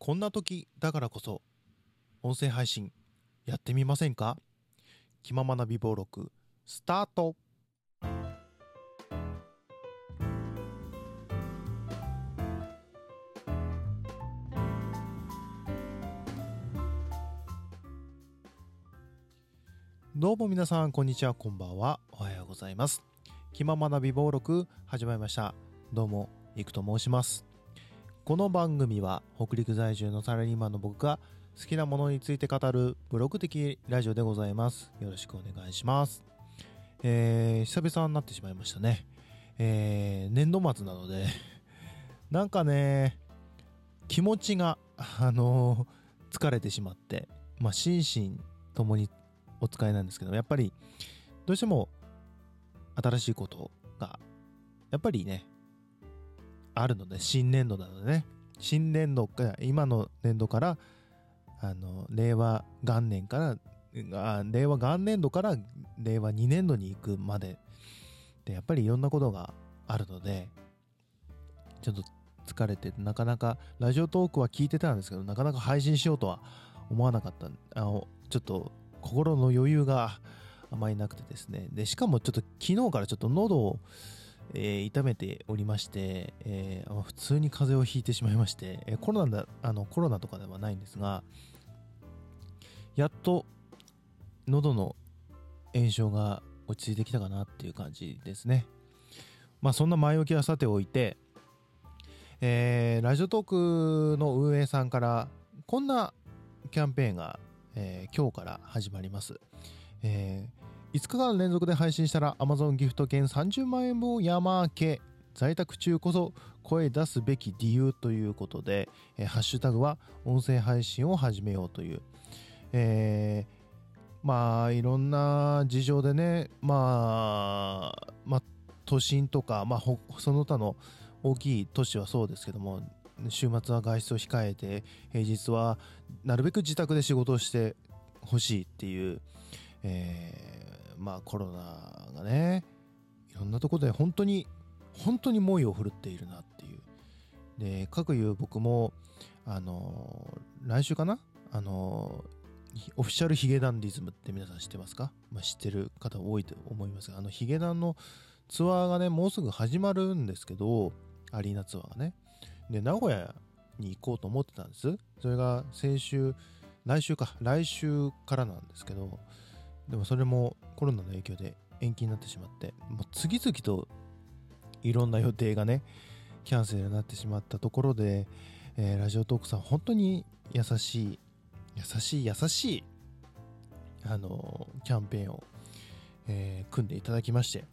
こんな時だからこそ音声配信やってみませんか？気ままな美貌録スタート。どうも皆さんこんにちはこんばんは。おはようございます。気ままな美貌録始まりました。どうもいくと申します。この番組は北陸在住のサラリーマンの僕が好きなものについて語るブログ的ラジオでございます。よろしくお願いします。えー、久々になってしまいましたね。えー、年度末なので。なんかね気持ちがあのー、疲れてしまってまあ心身ともにお使いなんですけどやっぱりどうしても新しいことがやっぱりねあるので新年度なのでね。新年度か今の年度からあの令和元年から令和元年度から令和2年度に行くまででやっぱりいろんなことがあるのでちょっと疲れてなかなかラジオトークは聞いてたんですけどなかなか配信しようとは思わなかった。あのちょっと心の余裕があまりなくてですね。で、しかもちょっと昨日からちょっと喉を、えー、痛めておりまして、えー、普通に風邪をひいてしまいまして、えー、コロナだ、あの、コロナとかではないんですが、やっと喉の炎症が落ち着いてきたかなっていう感じですね。まあそんな前置きはさておいて、えー、ラジオトークの運営さんからこんなキャンペーンがえー、今日から始まります。えー、5日間連続で配信したら Amazon ギフト券30万円分を山分け在宅中こそ声出すべき理由ということで、えー、ハッシュタグは音声配信を始めようという、えー、まあいろんな事情でねまあまあ都心とか、まあ、その他の大きい都市はそうですけども週末は外出を控えて平日はなるべく自宅で仕事をしてほしいっていう、えー、まあコロナがねいろんなところで本当に本当に猛威を振るっているなっていう。でかくいう僕もあの来週かな？あのオフィシャルヒゲダンディズムって皆さん知ってますか、まあ、知ってる方多いと思いますがあのヒゲダンのツアーがねもうすぐ始まるんですけどアリーナツアーがね。で、名古屋に行こうと思ってたんです。それが先週、来週か、来週からなんですけど、でもそれもコロナの影響で延期になってしまって、もう次々といろんな予定がね、キャンセルになってしまったところで、えー、ラジオトークさん本当に優しい、優しい、優しい、あの、キャンペーンを、えー、組んでいただきまして、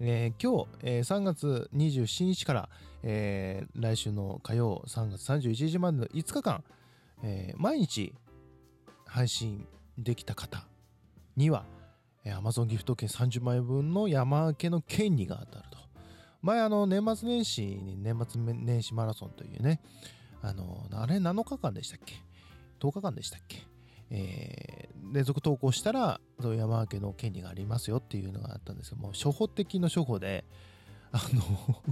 えー、今日、えー、3月27日から、えー、来週の火曜3月31日までの5日間、えー、毎日配信できた方には、えー、Amazon ギフト券30万円分の山分けの権利が当たると。前、あの、年末年始に年末年始マラソンというね、あの、あれ7日間でしたっけ ?10 日間でしたっけ？えー、連続投稿したら、山分けの権利がありますよっていうのがあったんですけども、初歩的の初歩で、あの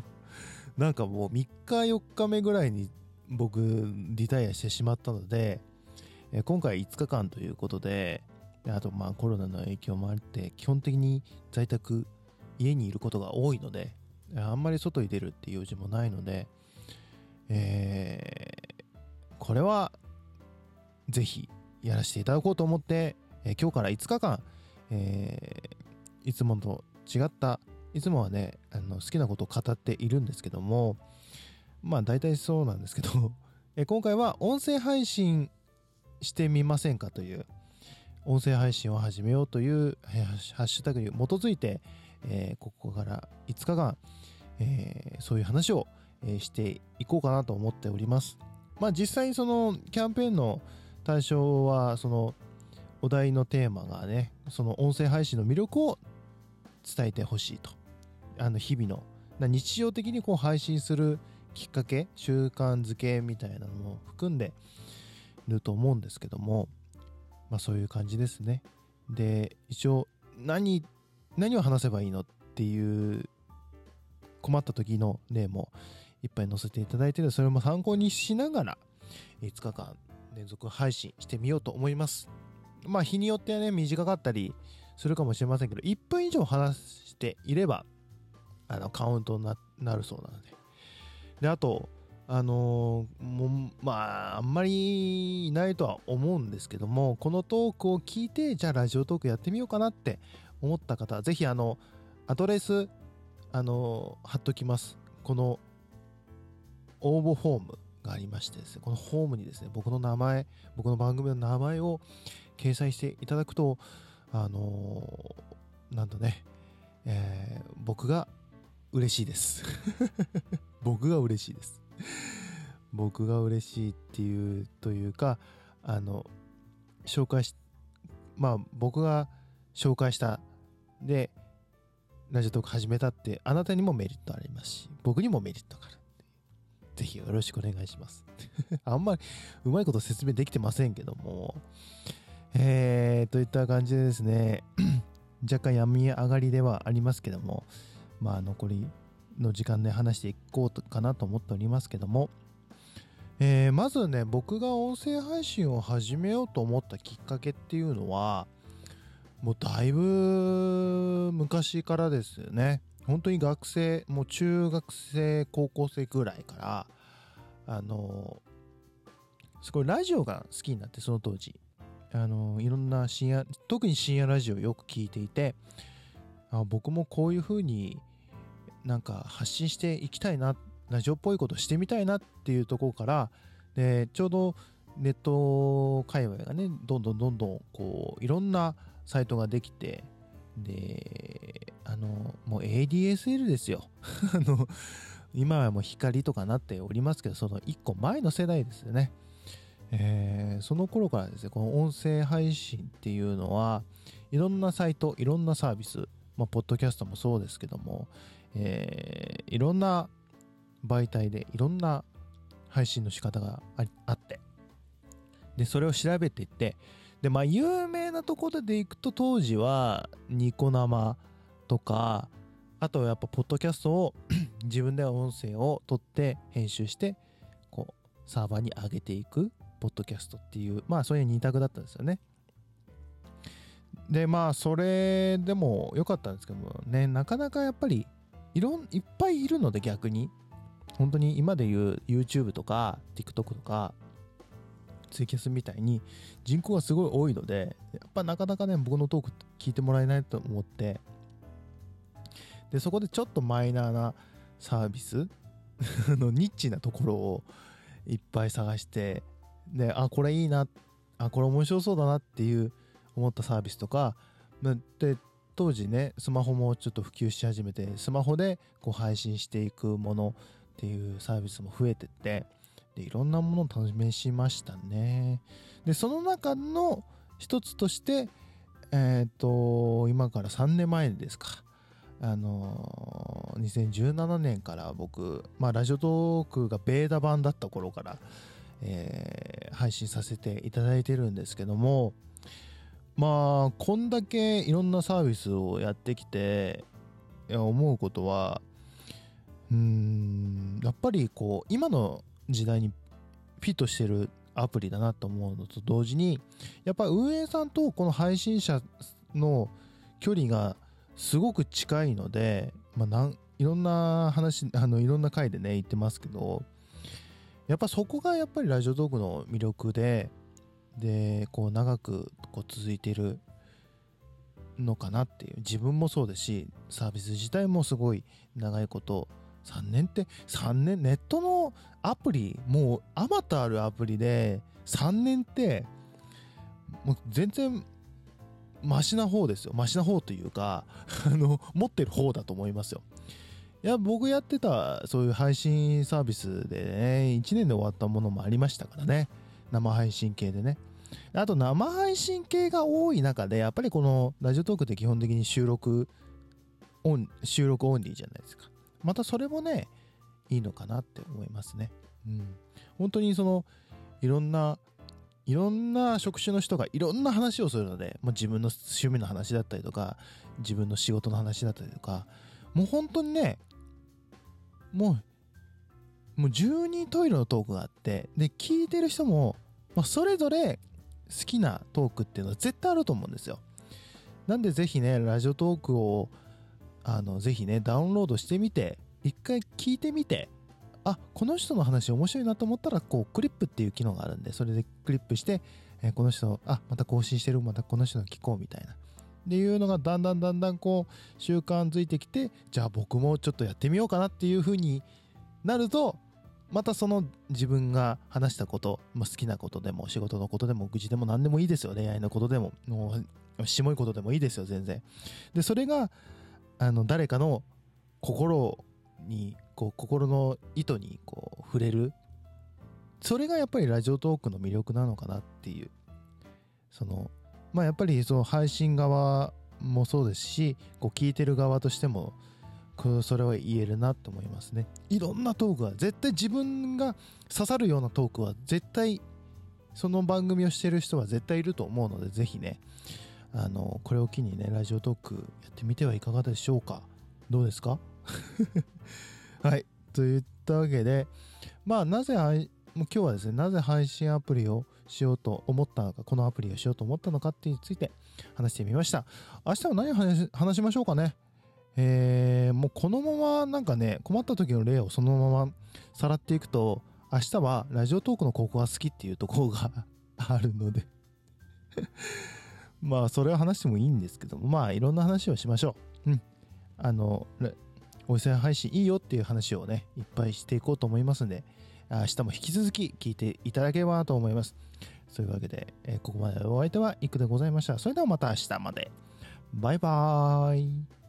なんかもう3日4日目ぐらいに僕、リタイアしてしまったので、えー、今回5日間ということで、あとまあコロナの影響もあって、基本的に在宅、家にいることが多いので、あんまり外に出るっていう用事もないので、えー、これは、ぜひやらせていただこうと思って、えー、今日から5日間、えー、いつもと違った、いつもはね、あの好きなことを語っているんですけども、まあ大体そうなんですけど、えー、今回は音声配信してみませんかという、音声配信を始めようという、ハッシュタグに基づいて、えー、ここから5日間、えー、そういう話を、えー、していこうかなと思っております。まあ実際にそのキャンペーンの対象はそのお題のテーマがねその音声配信の魅力を伝えてほしいとあの日々の日常的にこう配信するきっかけ習慣づけみたいなのも含んでると思うんですけどもまあそういう感じですねで一応何何を話せばいいのっていう困った時の例もいっぱい載せていただいてるそれも参考にしながら5日間連続配信してみようと思います。まあ日によってはね、短かったりするかもしれませんけど、1分以上話していれば、あの、カウントになるそうなので。で、あと、あのー、もまあ、あんまりいないとは思うんですけども、このトークを聞いて、じゃあラジオトークやってみようかなって思った方は、ぜひあの、アドレス、あの、貼っときます。この応募フォームがありましてですね、このホームにですね、僕の名前、僕の番組の名前を掲載していただくと、あの、なんとね、えー、僕が嬉しいです 僕が嬉しいです僕が嬉しいっていうというかあの紹介しまあ僕が紹介したでラジオトーク始めたってあなたにもメリットありますし僕にもメリットがあるぜひよろしくお願いします。あんまりうまいこと説明できてませんけども。えー、といった感じでですね 若干病み上がりではありますけどもまあ残りの時間で話していこうかなと思っておりますけども、えー、まずね僕が音声配信を始めようと思ったきっかけっていうのはもうだいぶ昔からですよね。本当に学生もう中学生高校生ぐらいからあのすごいラジオが好きになってその当時。あのいろんな深夜特に深夜ラジオよく聞いていてあ僕もこういう風になんか発信していきたいなってラジオっぽいことしてみたいなっていうところからでちょうどネット界隈がねどんどんどんどんこういろんなサイトができてであのもう ADSL ですよ。あの今はもう光とかなっておりますけどその1個前の世代ですよね。えー、その頃からですねこの音声配信っていうのはいろんなサイトいろんなサービスまあ、ポッドキャストもそうですけども、えー、いろんな媒体でいろんな配信の仕方があって。でそれを調べていってでまあ有名なところでいくと当時はニコ生とかあとはやっぱポッドキャストを 自分では音声を取って編集してこうサーバーに上げていくポッドキャストっていうまあそういう二択だったんですよね。でまあそれでも良かったんですけどもねなかなかやっぱりいろんいっぱいいるので逆に。本当に今で言う YouTube とか TikTok とかツイキャスみたいに人口がすごい多いのでやっぱなかなかね僕のトーク聞いてもらえないと思ってでそこでちょっとマイナーなサービス のニッチなところをいっぱい探してであこれいいなあこれ面白そうだなっていう思ったサービスとかで当時ねスマホもちょっと普及し始めてスマホでこう配信していくものっていうサービスも増えててでいろんなものを試しましたね。でその中の一つとしてえっ、ー、と今から3年前ですか。あの2017年から僕、まあ、ラジオトークがベータ版だった頃から、えー、配信させていただいてるんですけども、まあこんだけいろんなサービスをやってきて思うことはうんやっぱりこう今の時代にフィットしてるアプリだなと思うのと同時にやっぱ運営さんとこの配信者の距離がすごく近いので、まあ、なんいろんな話あのいろんな回でね言ってますけどやっぱそこがやっぱりラジオトークの魅力ででこう長くこう続いてるのかなっていう。自分もそうですしサービス自体もすごい長いこと3年って3年ネットのアプリもうあまたあるアプリで3年ってもう全然マシな方ですよマシな方というか あの持ってる方だと思いますよいや僕やってたそういう配信サービスでね1年で終わったものもありましたからね生配信系でね。あと生配信系が多い中で、やっぱりこのラジオトークって基本的に収録オン、収録オンリーじゃないですか。またそれもね、いいのかなって思いますね。うん。本当にその、いろんな、いろんな職種の人がいろんな話をするので、まあ、自分の趣味の話だったりとか、自分の仕事の話だったりとか、もう本当にね、もうもう12トイレのトークがあってで聞いてる人も、まあ、それぞれ好きなトークっていうのは絶対あると思うんですよなんでぜひねラジオトークをあのぜひねダウンロードしてみて一回聞いてみてあこの人の話面白いなと思ったらこうクリップっていう機能があるんでそれでクリップして、えーこの人あまた更新してるまたこの人の聞こうみたいな。っていうのがだんだんだんだんこう習慣づいてきてじゃあ僕もちょっとやってみようかなっていう風になるとまたその自分が話したこと、まあ、好きなことでも仕事のことでも愚痴でも何でもいいですよ。恋愛のことでももうしもいことでもいいですよ全然。でそれがあの誰かの心にこう心の糸にこう触れる。それがやっぱりラジオトークの魅力なのかなっていう。そのまあやっぱりその配信側もそうですしこう聞いてる側としてもそれは言えるなと思いますね。いろんなトークが絶対自分が刺さるようなトークは絶対その番組をしてる人は絶対いると思うのでぜひね。あのこれを機にねラジオトークやってみてはいかがでしょうか？どうですか？はい。といったわけでまあなぜ今日はですねなぜ配信アプリをしようと思ったのかこのアプリをしようと思ったのかっていうについて話してみました。明日は何話し話しましょうかね？えー、もうこのままなんかね困った時の例をそのままさらっていくと明日はラジオトークのここが好きっていうところが あるので。まあそれは話してもいいんですけどもまあいろんな話をしましょう。うん。あのレ音声配信いいよっていう話をねいっぱいしていこうと思いますんで明日も引き続き聞いていただければなと思います。そういうわけで、えここまでお相手はいくでございました。それではまた明日まで。バイバーイ。